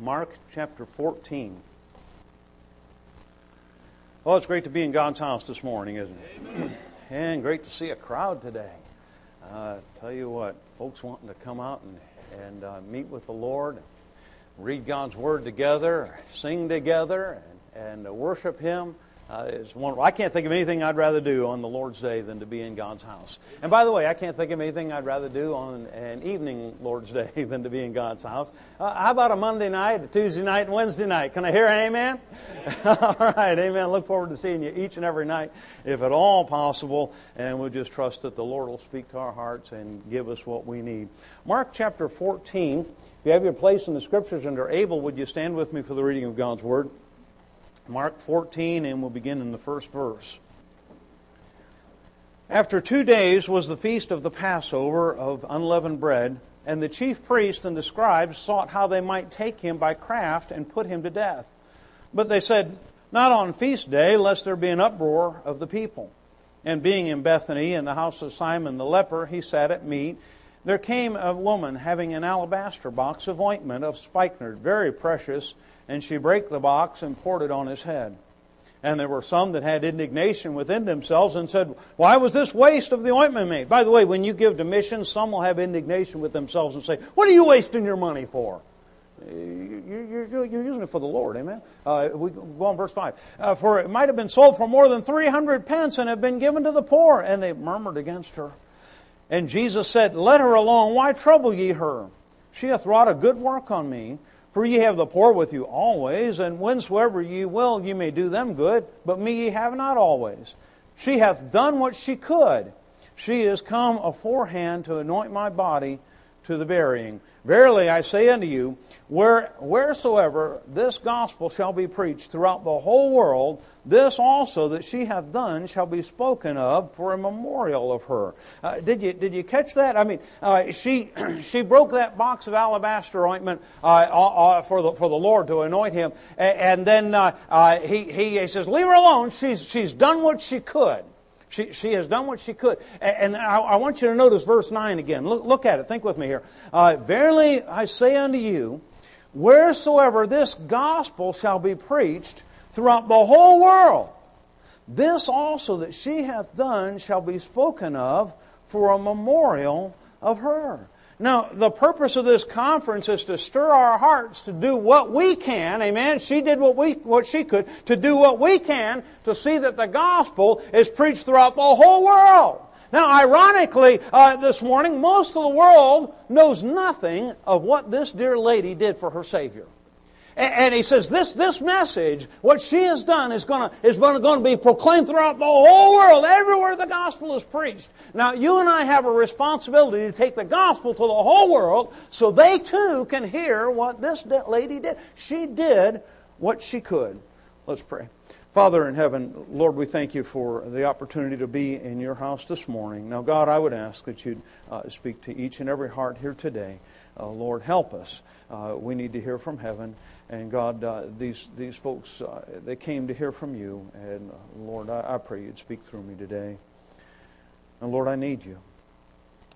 Mark chapter 14. Well, it's great to be in God's house this morning, isn't it? and great to see a crowd today. Uh, tell you what, folks wanting to come out and, and uh, meet with the Lord, read God's Word together, sing together, and, and uh, worship Him. Uh, is wonderful. I can't think of anything I'd rather do on the Lord's Day than to be in God's house. And by the way, I can't think of anything I'd rather do on an evening Lord's Day than to be in God's house. Uh, how about a Monday night, a Tuesday night, and Wednesday night? Can I hear an amen? all right, amen. Look forward to seeing you each and every night, if at all possible. And we'll just trust that the Lord will speak to our hearts and give us what we need. Mark chapter 14. If you have your place in the Scriptures and are able, would you stand with me for the reading of God's Word? Mark 14, and we'll begin in the first verse. After two days was the feast of the Passover of unleavened bread, and the chief priests and the scribes sought how they might take him by craft and put him to death. But they said, Not on feast day, lest there be an uproar of the people. And being in Bethany, in the house of Simon the leper, he sat at meat. There came a woman having an alabaster box of ointment of spikenard, very precious and she brake the box and poured it on his head. And there were some that had indignation within themselves and said, Why was this waste of the ointment made? By the way, when you give to missions, some will have indignation with themselves and say, What are you wasting your money for? You're, using it for the Lord, amen? Uh, we go on verse 5. Uh, for it might have been sold for more than 300 pence and have been given to the poor. And they murmured against her. And Jesus said, Let her alone. Why trouble ye her? She hath wrought a good work on me. For ye have the poor with you always, and whensoever ye will, ye may do them good, but me ye have not always. She hath done what she could. She is come aforehand to anoint my body to the burying. Verily I say unto you, where, wheresoever this gospel shall be preached throughout the whole world, this also that she hath done shall be spoken of for a memorial of her. Uh, did you did you catch that? I mean, uh, she she broke that box of alabaster ointment uh, uh, uh for the for the Lord to anoint him, and, and then uh, he, he he says, "Leave her alone. She's she's done what she could." She, she has done what she could. And, and I, I, want you to notice verse 9 again. Look, look at it. Think with me here. Uh, Verily I say unto you, wheresoever this gospel shall be preached throughout the whole world, this also that she hath done shall be spoken of for a memorial of her. Now, the purpose of this conference is to stir our hearts to do what we can. Amen. She did what we, what she could to do what we can to see that the gospel is preached throughout the whole world. Now, ironically, uh, this morning, most of the world knows nothing of what this dear lady did for her Savior. And he says, this, this message, what she has done, is going to is going to be proclaimed throughout the whole world, everywhere the gospel is preached. Now, you and I have a responsibility to take the gospel to the whole world so they too can hear what this lady did. She did what she could. Let's pray. Father in heaven, Lord, we thank you for the opportunity to be in your house this morning. Now, God, I would ask that you'd uh, speak to each and every heart here today. Uh, Lord, help us. Uh, we need to hear from heaven. And God, uh, these, these folks, uh, they came to hear from you. And uh, Lord, I, I pray you'd speak through me today. And Lord, I need you.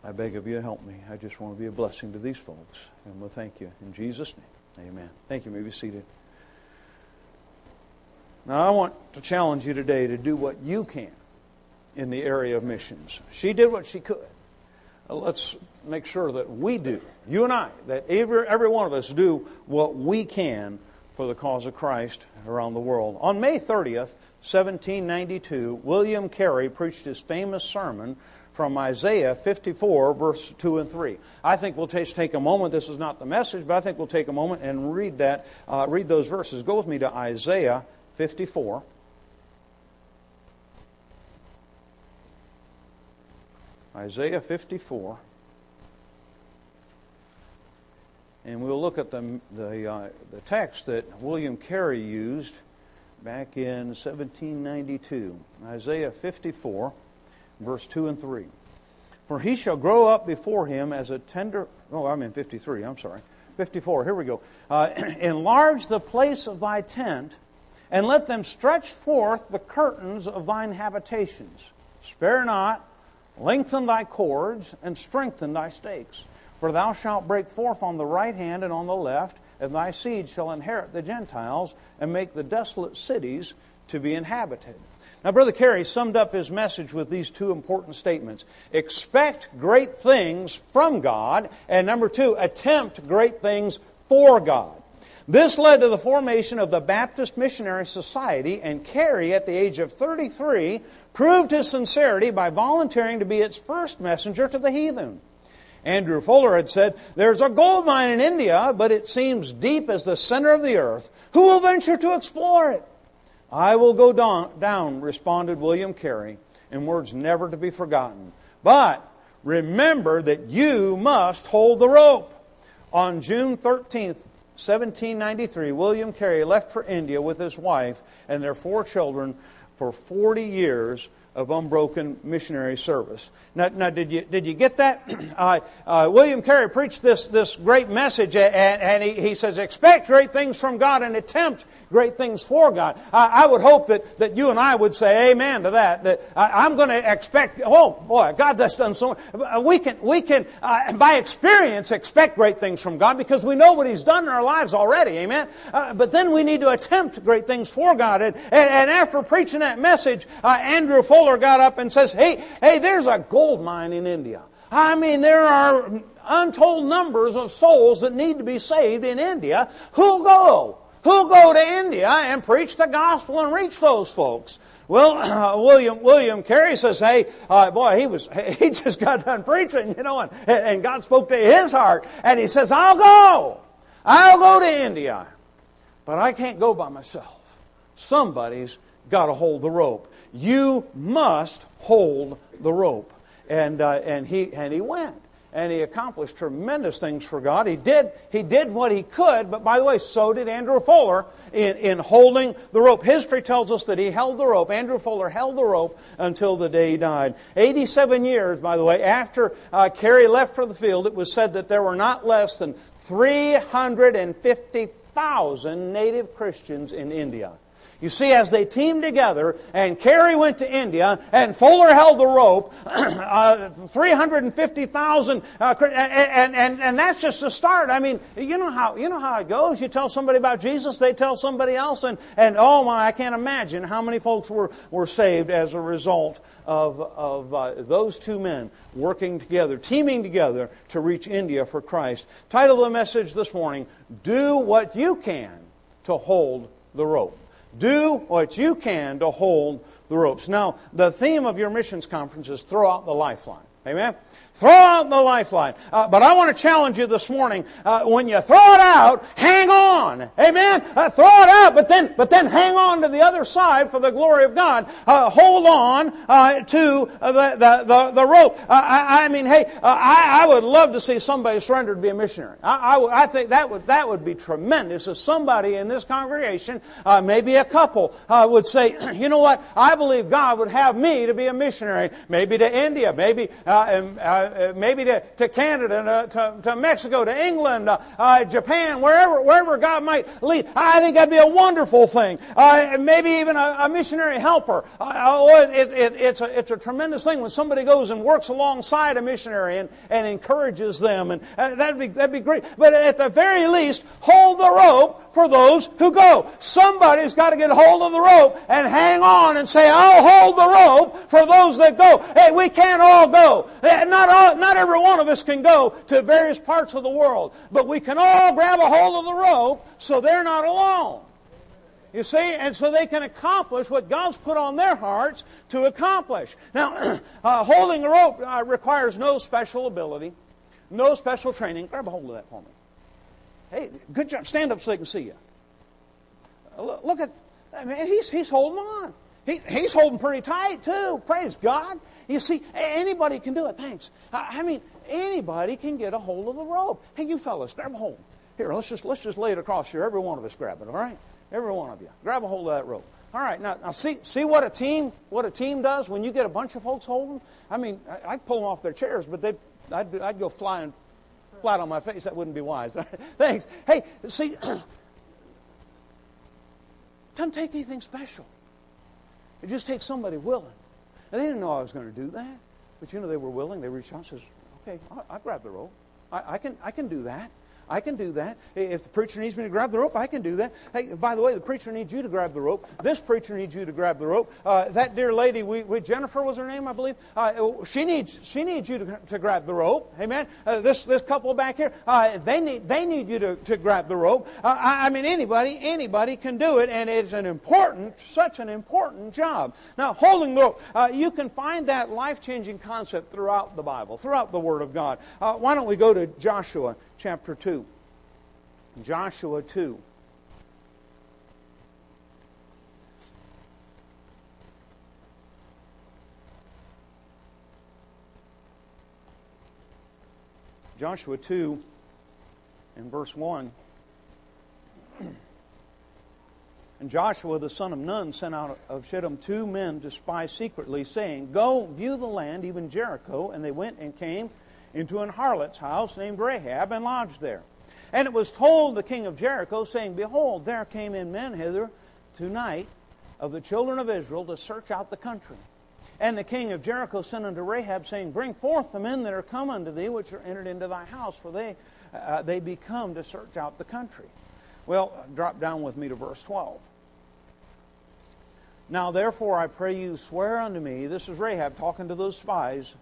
I beg of you to help me. I just want to be a blessing to these folks. And we'll thank you. In Jesus' name, amen. Thank you. you may be seated. Now, I want to challenge you today to do what you can in the area of missions. She did what she could. Uh, let's make sure that we do, you and I, that every, every one of us do what we can for the cause of Christ around the world. On May 30th, 1792, William Carey preached his famous sermon from Isaiah 54, verse 2 and 3. I think we'll just take a moment. This is not the message, but I think we'll take a moment and read that, uh, read those verses. Go with me to Isaiah 54. Isaiah 54. And we'll look at the, the, uh, the text that William Carey used back in 1792. Isaiah 54, verse 2 and 3. For he shall grow up before him as a tender. Oh, I'm in 53, I'm sorry. 54, here we go. Uh, Enlarge the place of thy tent, and let them stretch forth the curtains of thine habitations. Spare not, lengthen thy cords, and strengthen thy stakes. For thou shalt break forth on the right hand and on the left, and thy seed shall inherit the Gentiles and make the desolate cities to be inhabited. Now, Brother Carey summed up his message with these two important statements expect great things from God, and number two, attempt great things for God. This led to the formation of the Baptist Missionary Society, and Carey, at the age of 33, proved his sincerity by volunteering to be its first messenger to the heathen. Andrew Fuller had said, There's a gold mine in India, but it seems deep as the center of the earth. Who will venture to explore it? I will go down, responded William Carey, in words never to be forgotten. But remember that you must hold the rope. On June 13th, 1793, William Carey left for India with his wife and their four children for 40 years of unbroken missionary service. Now, now did, you, did you get that? Uh, uh, William Carey preached this, this great message, and, and he, he says, Expect great things from God and attempt great things for God. I, I would hope that, that you and I would say amen to that. That I, am going to expect, oh boy, God has done so much. We can, we can uh, by experience, expect great things from God because we know what He's done in our lives already, amen? Uh, but then we need to attempt great things for God. And, and, and after preaching that message, uh, Andrew Fuller got up and says, hey, hey, there's a gold mine in India. I mean, there are untold numbers of souls that need to be saved in India. Who'll go? Who'll go to India and preach the gospel and reach those folks? Well, uh, William William Carey says, "Hey, uh, boy, he was he just got done preaching, you know, and, and God spoke to his heart, and he says, "I'll go, I'll go to India, but I can't go by myself. Somebody's got to hold the rope. You must hold the rope." And, uh, and, he, and he went. And he accomplished tremendous things for God. He did, he did what he could, but by the way, so did Andrew Fuller in, in holding the rope. History tells us that he held the rope. Andrew Fuller held the rope until the day he died. 87 years, by the way, after uh, Carey left for the field, it was said that there were not less than 350,000 native Christians in India. You see, as they teamed together, and Carey went to India, and Fuller held the rope, uh, 350,000, uh, and, and, and that's just the start. I mean, you know how, you know how it goes. You tell somebody about Jesus, they tell somebody else, and, and oh my, I can't imagine how many folks were, were saved as a result of, of uh, those two men working together, teaming together to reach India for Christ. Title of the message this morning Do What You Can to Hold the Rope. Do what you can to hold the ropes. Now, the theme of your missions conference is throw out the lifeline. Amen? Throw out the lifeline. Uh, but I want to challenge you this morning. Uh, when you throw it out, hang on. Amen. Uh, throw it out, but then, but then hang on to the other side for the glory of God. Uh, hold on uh, to the, the, the, the rope. Uh, I, I, mean, hey, I, I would love to see somebody surrender to be a missionary. I, I, I, think that would that would be tremendous if somebody in this congregation, maybe a couple, would say, you know what? I believe God would have me to be a missionary. Maybe to India. Maybe. And, uh, maybe to, to Canada, to, to, Mexico, to England, uh, uh, Japan, wherever, wherever God might lead. I think that'd be a wonderful thing. Uh, maybe even a, a missionary helper. oh, it, it, it's, a, it's a tremendous thing when somebody goes and works alongside a missionary and, and encourages them. And that'd, be, that'd be great. But at the very least, hold the rope for those who go. Somebody's got to get hold of the rope and hang on and say, I'll hold the rope for those that go. Hey, we can't all go. Not all, not every one of us can go to various parts of the world, but we can all grab a hold of the rope so they're not alone. You see, and so they can accomplish what God's put on their hearts to accomplish. Now, uh, holding a rope uh, requires no special ability, no special training. Grab a hold of that for me. Hey, good job. Stand up so they can see you. Look, at, I mean, he's, he's holding on. He, he's holding pretty tight too. Praise God. You see, anybody can do it. Thanks. I, I mean, anybody can get a hold of the rope. Hey, you fellas, grab a hold. Here, let's just let's just lay it across here. Every one of us grab it. All right, every one of you grab a hold of that rope. All right, now, now see see what a team what a team does when you get a bunch of folks holding. I mean, I, I'd pull them off their chairs, but they I'd, I'd go flying flat on my face. That wouldn't be wise. Thanks. Hey, see, doesn't take anything special. It just takes somebody willing. And they didn't know I was going to do that. But you know, they were willing. They reached out and says, okay, I'll, I'll grab the rope. I, I, can, I can do that. I, can do that. If the preacher needs me to grab the rope, I can do that. Hey, by the way, the preacher needs you to grab the rope. This preacher needs you to grab the rope. Uh, that dear lady, we, we, Jennifer was her name, I believe. Uh, she needs she needs you to, to grab the rope. Amen. Uh, this this couple back here, uh, they need they need you to, to grab the rope. Uh, I, I mean, anybody anybody can do it, and it's an important, such an important job. Now, holding the rope, uh, you can find that life changing concept throughout the Bible, throughout the Word of God. why don't we go to Joshua chapter two? Joshua 2. Joshua 2 in verse 1. And Joshua the son of Nun sent out of Shittim two men to spy secretly, saying, Go view the land, even Jericho. And they went and came into an harlot's house named Rahab and lodged there. And it was told the king of Jericho, saying, Behold, there came in men hither tonight of the children of Israel to search out the country. And the king of Jericho sent unto Rahab, saying, Bring forth the men that are come unto thee, which are entered into thy house, for they, uh, they be come to search out the country. Well, drop down with me to verse 12. Now, therefore, I pray you, swear unto me, this is Rahab talking to those spies.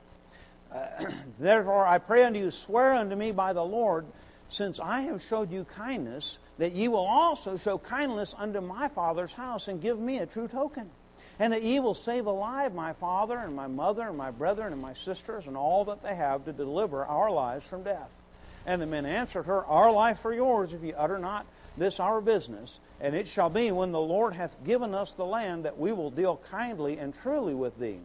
Therefore, I pray unto you, swear unto me by the Lord since I have showed you kindness, that ye will also show kindness unto my father's house, and give me a true token. And that ye will save alive my father, and my mother, and my brethren, and my sisters, and all that they have to deliver our lives from death. And the men answered her, Our life for yours, if ye utter not this our business. And it shall be, when the Lord hath given us the land, that we will deal kindly and truly with thee.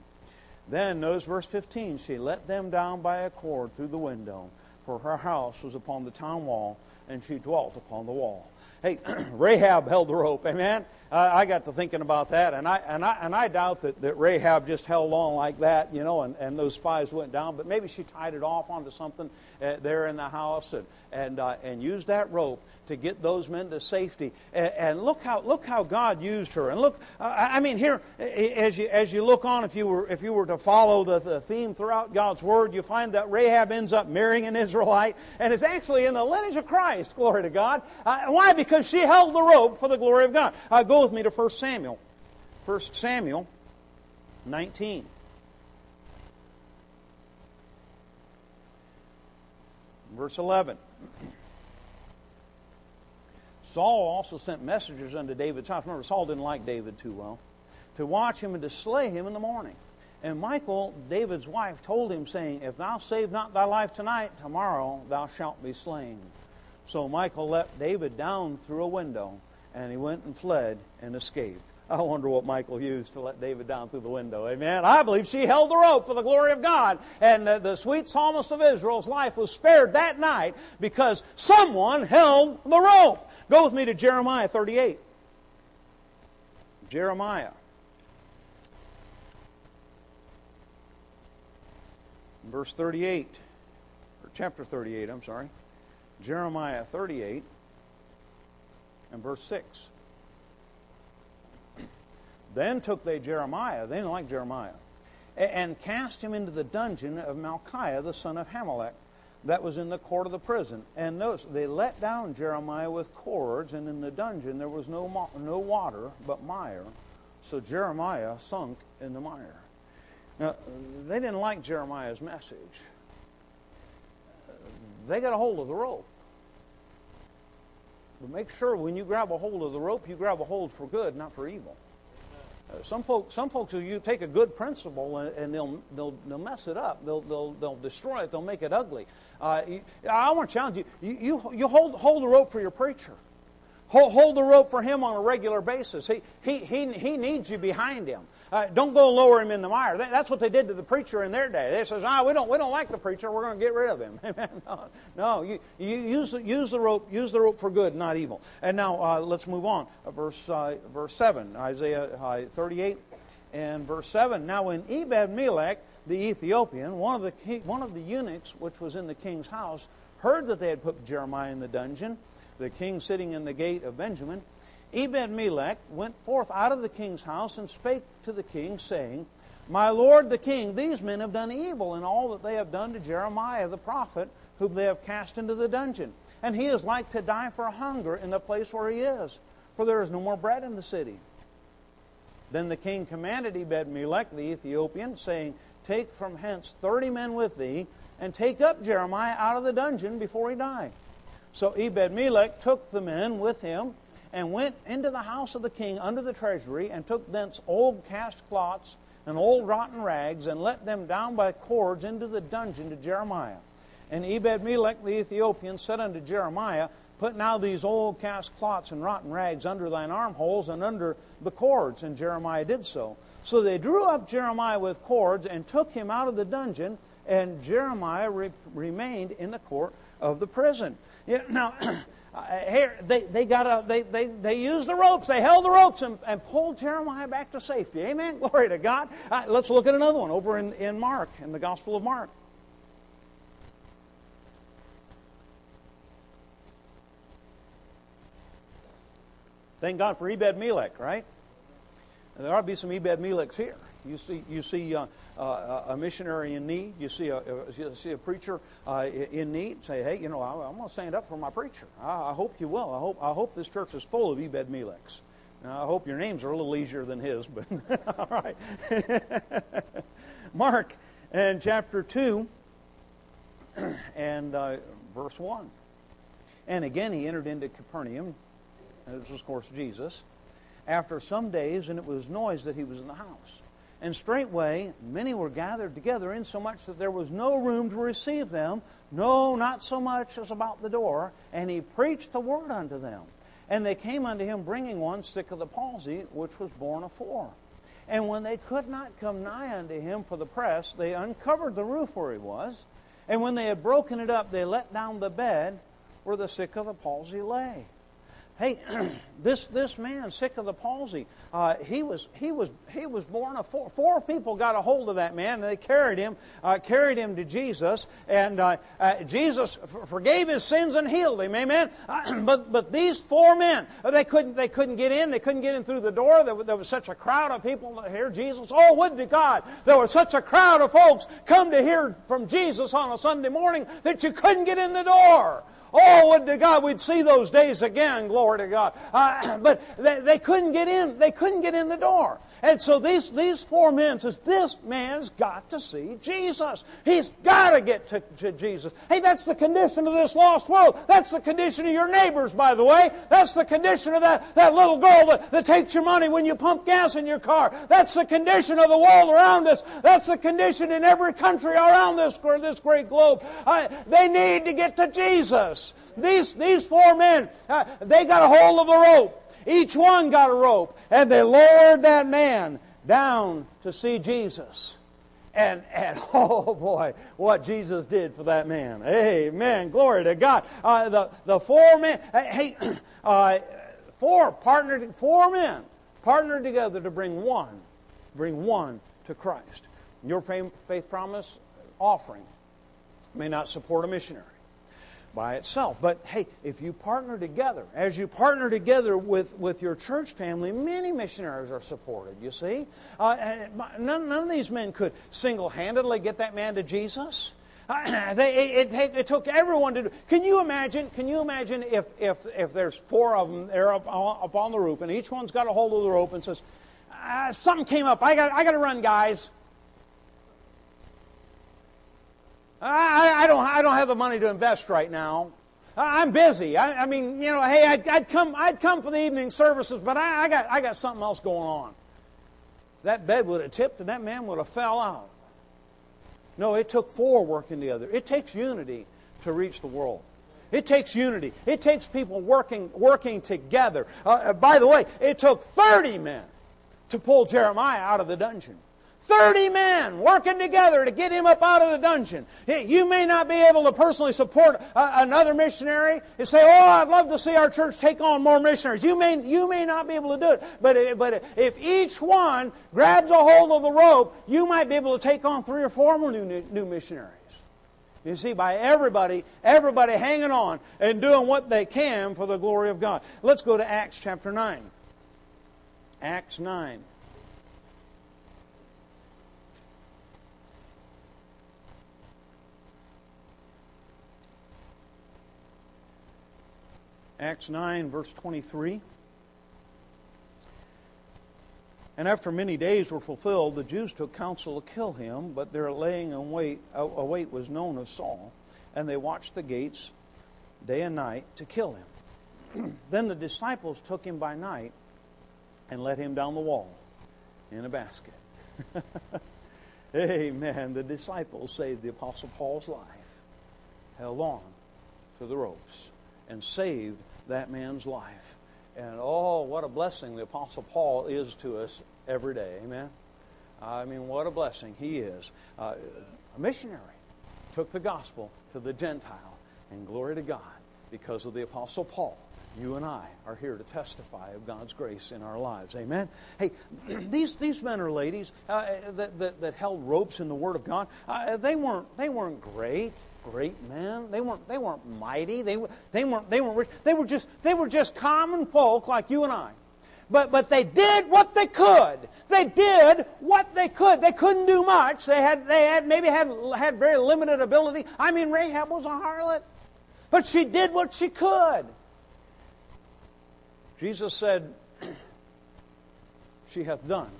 Then, notice verse 15, she let them down by a cord through the window for her house was upon the town wall, and she dwelt upon the wall. Hey, Rahab held the rope, amen? Uh, I got to thinking about that, and I, and I, and I doubt that, that Rahab just held on like that, you know, and, and those spies went down, but maybe she tied it off onto something uh, there in the house and, and, uh, and used that rope to get those men to safety. And, and look how look how God used her. And look, I mean, here as you as you look on, if you were if you were to follow the, the theme throughout God's Word, you find that Rahab ends up marrying an Israelite, and is actually in the lineage of Christ. Glory to God. Uh, why? Because she held the rope for the glory of God. Uh, go with me to 1 Samuel. 1 Samuel 19. Verse 11. Saul also sent messengers unto David's house. Remember, Saul didn't like David too well. To watch him and to slay him in the morning. And Michal, David's wife, told him, saying, If thou save not thy life tonight, tomorrow thou shalt be slain. So Michal let David down through a window, and he went and fled and escaped. I wonder what Michal used to let David down through the window. Amen. I believe she held the rope for the glory of God. And the, the, sweet psalmist of Israel's life was spared that night because someone held the rope. Go with me to Jeremiah 38. Jeremiah. Verse 38, or chapter 38, I'm sorry. Jeremiah 38 and verse 6. Then took they Jeremiah, they didn't like Jeremiah, and cast him into the dungeon of Malchiah, the son of Hammelech, that was in the court of the prison. And notice, they let down Jeremiah with cords, and in the dungeon there was no, no water but mire. So Jeremiah sunk in the mire. Now, they didn't like Jeremiah's message. They got a hold of the rope. But make sure when you grab a hold of the rope, you grab a hold for good, not for evil. Uh, some folks, some folks, you take a good principle and, and, they'll, they'll, they'll mess it up. They'll, they'll, they'll destroy it. They'll make it ugly. Uh, you, I want to challenge you. You, you, you hold, hold the rope for your preacher. Hold, hold the rope for him on a regular basis. He, he, he, he needs you behind him. Uh, don't go lower him in the mire. That's what they did to the preacher in their day. They says, "Ah, we don't, we don't like the preacher. We're going to get rid of him." no, no you, you use, use the rope, use the rope for good, not evil. And now uh, let's move on. Uh, verse uh, verse seven, Isaiah uh, 38 and verse seven. Now when Ebed Melech the Ethiopian, one of the king, one of the eunuchs which was in the king's house, heard that they had put Jeremiah in the dungeon. The king sitting in the gate of Benjamin Ebed Melech went forth out of the king's house and spake to the king, saying, My lord the king, these men have done evil in all that they have done to Jeremiah the prophet, whom they have cast into the dungeon. and he is like to die for hunger in the place where he is, for there is no more bread in the city. Then the king commanded Ebed Melech the Ethiopian, saying, Take from hence thirty men with thee, and take up Jeremiah out of the dungeon before he die. So Ebed Melech took the men with him, and went into the house of the king under the treasury, and took thence old cast cloths and old rotten rags, and let them down by cords into the dungeon to Jeremiah. And Ebed Melech the Ethiopian said unto Jeremiah, Put now these old cast cloths and rotten rags under thine armholes and under the cords. And Jeremiah did so. So they drew up Jeremiah with cords and took him out of the dungeon, and Jeremiah re- remained in the court of the prison. Yeah, now, here they, they got a, they, they, they used the ropes, they held the ropes and, and pulled Jeremiah back to safety. Amen. Glory to God. Uh, let's look at another one over in, in Mark, in the Gospel of Mark. Thank God for Ebed Melech, right? There ought to be some Ebed Melechs here. You see, you see uh, uh, a missionary in need. You see a, you see a preacher uh, in need. Say, hey, you know, I, am going to stand up for my preacher. I, I, hope you will. I hope, I hope this church is full of Ebed Melechs. Now, I hope your names are a little easier than his, but all right. Mark and chapter 2 and uh, verse 1. And again he entered into Capernaum this was, of course, Jesus, after some days, and it was noise that he was in the house. And straightway many were gathered together, insomuch that there was no room to receive them, no, not so much as about the door. And he preached the word unto them. And they came unto him, bringing one sick of the palsy, which was born afore. And when they could not come nigh unto him for the press, they uncovered the roof where he was. And when they had broken it up, they let down the bed where the sick of the palsy lay. Hey, this this man sick of the palsy, uh, he was he was he was borne of four. Four people got a hold of that man, and they carried him uh, carried him to Jesus, and uh, uh Jesus f- forgave his sins and healed him. Amen. but but these four men, uh, they couldn't they couldn't get in. They couldn't get in through the door. There, there was such a crowd of people to hear Jesus. Oh, would to God there was such a crowd of folks come to hear from Jesus on a Sunday morning that you couldn't get in the door. Oh, would to God we'd see those days again, glory to God. Uh, but they, they couldn't get in. They couldn't get in the door. And so these, these four men says, this man's got to see Jesus. He's got to get to, Jesus. Hey, that's the condition of this lost world. That's the condition of your neighbors, by the way. That's the condition of that, that little girl that, that takes your money when you pump gas in your car. That's the condition of the world around us. That's the condition in every country around this, this great globe. Uh, they need to get to Jesus. These, these four men, uh, they got a hold of the rope. Each one got a rope, and they lowered that man down to see Jesus. And, and oh boy, what Jesus did for that man. Amen. Glory to God. Uh, the, the four men, hey, uh, four partnered, four men partnered together to bring one, bring one to Christ. Your faith promise offering may not support a missionary by itself. But hey, if you partner together, as you partner together with, with your church family, many missionaries are supported, you see. Uh, none, none of these men could single handedly get that man to Jesus. Uh, they, it, it, it, took everyone to do. Can you imagine? Can you imagine if, if, if there's four of them there up, up on the roof, and each one's got a hold of the rope and says, uh, "Something came up. I got I got to run, guys." I, I, don't, I don't have the money to invest right now. I'm busy. I, I mean, you know, hey, I'd, I'd, come, I'd come for the evening services, but I, I, got, I got something else going on. That bed would have tipped and that man would have fell out. No, it took four working together. It takes unity to reach the world. It takes unity. It takes people working, working together. Uh, uh by the way, it took 30 men to pull Jeremiah out of the dungeon. 30 men working together to get him up out of the dungeon. You may not be able to personally support another missionary and say, Oh, I'd love to see our church take on more missionaries. You may, you may not be able to do it. But, but if each one grabs a hold of the rope, you might be able to take on three or four more new, new missionaries. You see, by everybody, everybody hanging on and doing what they can for the glory of God. Let's go to Acts chapter 9. Acts 9. Acts 9, verse 23. And after many days were fulfilled, the Jews took counsel to kill him, but their laying in wait, await was known as Saul, and they watched the gates day and night to kill him. then the disciples took him by night and let him down the wall in a basket. Amen. The disciples saved the Apostle Paul's life, held on to the ropes, and saved that man's life. And oh, what a blessing the Apostle Paul is to us every day. Amen. I mean, what a blessing he is. Uh, a missionary took the gospel to the Gentile, and glory to God because of the Apostle Paul you and I are here to testify of God's grace in our lives. Amen. Hey, these these men or ladies uh, that, that, that held ropes in the Word of God, uh, they weren't they weren't great great men. They weren't they weren't mighty. They they weren't they weren't rich. They were just they were just common folk like you and I. But but they did what they could. They did what they could. They couldn't do much. They had they had maybe had had very limited ability. I mean Rahab was a harlot. But she did what she could. Jesus said, She hath done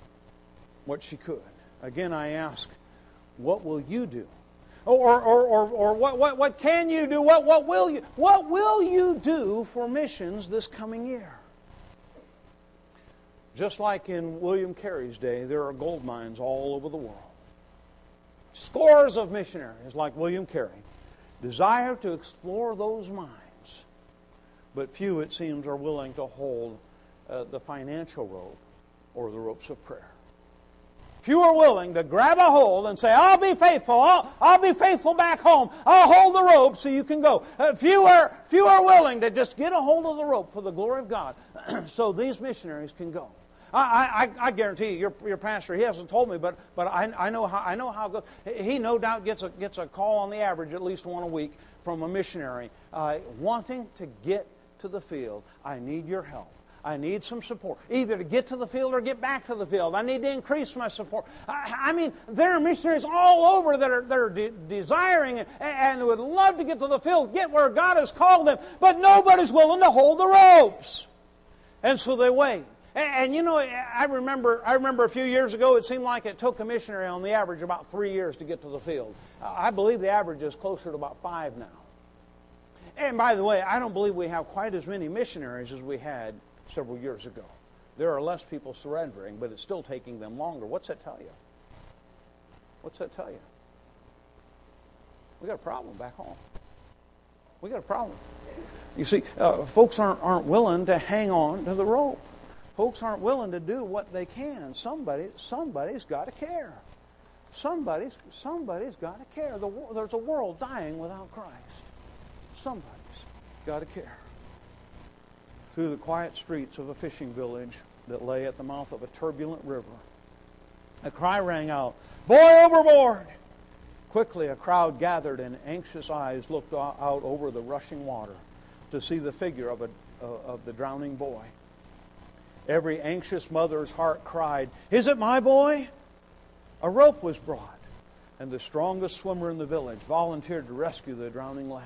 what she could. Again, I ask, what will you do? Or, or, or, or what, what, what can you do? What, what, will you, what will you do for missions this coming year? Just like in William Carey's day, there are gold mines all over the world. Scores of missionaries like William Carey desire to explore those mines but few, it seems, are willing to hold uh, the financial rope or the ropes of prayer. Few are willing to grab a hold and say, I'll be faithful. I'll, I'll be faithful back home. I'll hold the rope so you can go. Uh, few, are, few are willing to just get a hold of the rope for the glory of God so these missionaries can go. I, I, I, guarantee you, your, your pastor, he hasn't told me, but, but I, I know how, I know how. He no doubt gets a, gets a call on the average at least one a week from a missionary uh, wanting to get to the field. I need your help. I need some support, either to get to the field or get back to the field. I need to increase my support. I, I mean, there are missionaries all over that are, that are de- desiring and, and would love to get to the field, get where God has called them, but nobody's willing to hold the ropes. And so they wait. And, and you know, I remember, I remember a few years ago, it seemed like it took a missionary on the average about three years to get to the field. I believe the average is closer to about five now. And by the way, I don't believe we have quite as many missionaries as we had several years ago. There are less people surrendering, but it's still taking them longer. What's that tell you? What's that tell you? We got a problem back home. We got a problem. You see, uh, folks aren't, aren't willing to hang on to the rope. Folks aren't willing to do what they can. Somebody, somebody's got to care. Somebody's, somebody's got to care. The, there's a world dying without Christ. Somebody's got to care. Through the quiet streets of a fishing village that lay at the mouth of a turbulent river, a cry rang out, Boy overboard! Quickly, a crowd gathered, and anxious eyes looked out over the rushing water to see the figure of, a, uh, of the drowning boy. Every anxious mother's heart cried, Is it my boy? A rope was brought, and the strongest swimmer in the village volunteered to rescue the drowning lad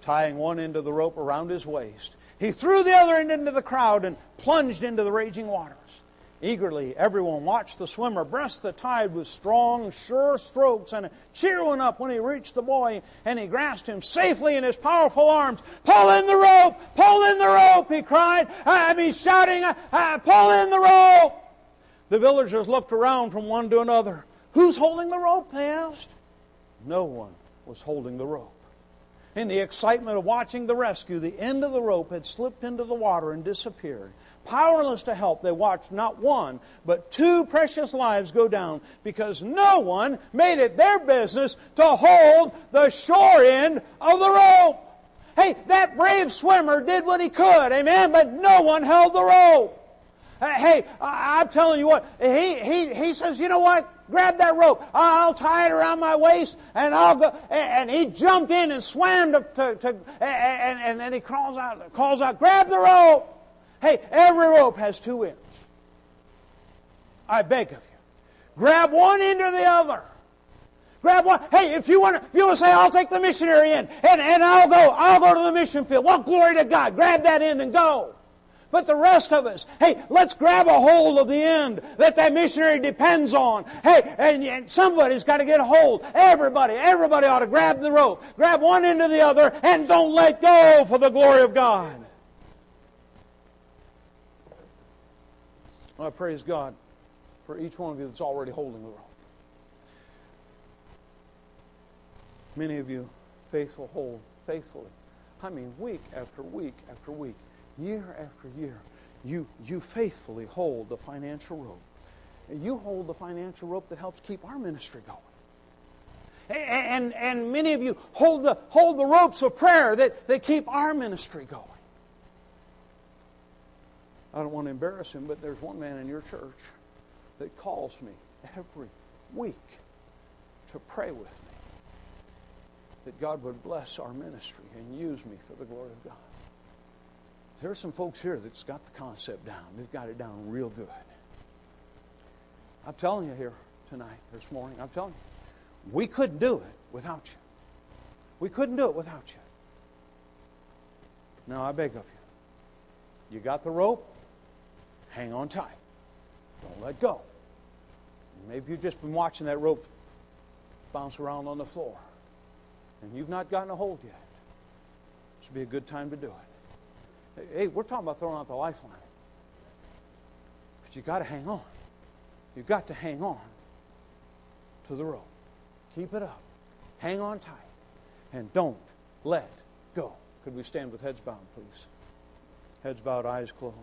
tying one end of the rope around his waist. He threw the other end into the crowd and plunged into the raging waters. Eagerly, everyone watched the swimmer breast the tide with strong, sure strokes, and a cheer went up when he reached the boy and he grasped him safely in his powerful arms. Pull in the rope! Pull in the rope! He cried. I'm mean, shouting, Pull in the rope! The villagers looked around from one to another. Who's holding the rope? they asked. No one was holding the rope. In the excitement of watching the rescue, the end of the rope had slipped into the water and disappeared. Powerless to help, they watched not one, but two precious lives go down because no one made it their business to hold the shore end of the rope. Hey, that brave swimmer did what he could, amen, but no one held the rope. Hey, I'm telling you what, he, he, he says, you know what? Grab that rope. I'll tie it around my waist and I'll go. And he jumped in and swam to, to, to and, and then he calls out, calls out, grab the rope. Hey, every rope has two ends. I beg of you. Grab one end or the other. Grab one. Hey, if you want to, if you want to say, I'll take the missionary in, and, and I'll go, I'll go to the mission field. Well, glory to God. Grab that end and go. But the rest of us, hey, let's grab a hold of the end that that missionary depends on. Hey, and, and somebody's got to get a hold. Everybody, everybody ought to grab the rope. Grab one end of the other and don't let go for the glory of God. Well, I praise God for each one of you that's already holding the rope. Many of you faithful hold faithfully. I mean, week after week after week year after year, you, you faithfully hold the financial rope. You hold the financial rope that helps keep our ministry going. And, and, and many of you hold the, hold the ropes of prayer that, that keep our ministry going. I don't want to embarrass him, but there's one man in your church that calls me every week to pray with me that God would bless our ministry and use me for the glory of God. There are some folks here that's got the concept down. They've got it down real good. I'm telling you here tonight, this morning, I'm telling you, we couldn't do it without you. We couldn't do it without you. Now, I beg of you. You got the rope? Hang on tight. Don't let go. Maybe you've just been watching that rope bounce around on the floor and you've not gotten a hold yet. This would be a good time to do it. Hey, we're talking about throwing out the lifeline. But you got to hang on. You've got to hang on to the rope. Keep it up. Hang on tight. And don't let go. Could we stand with heads bowed, please? Heads bowed, eyes closed.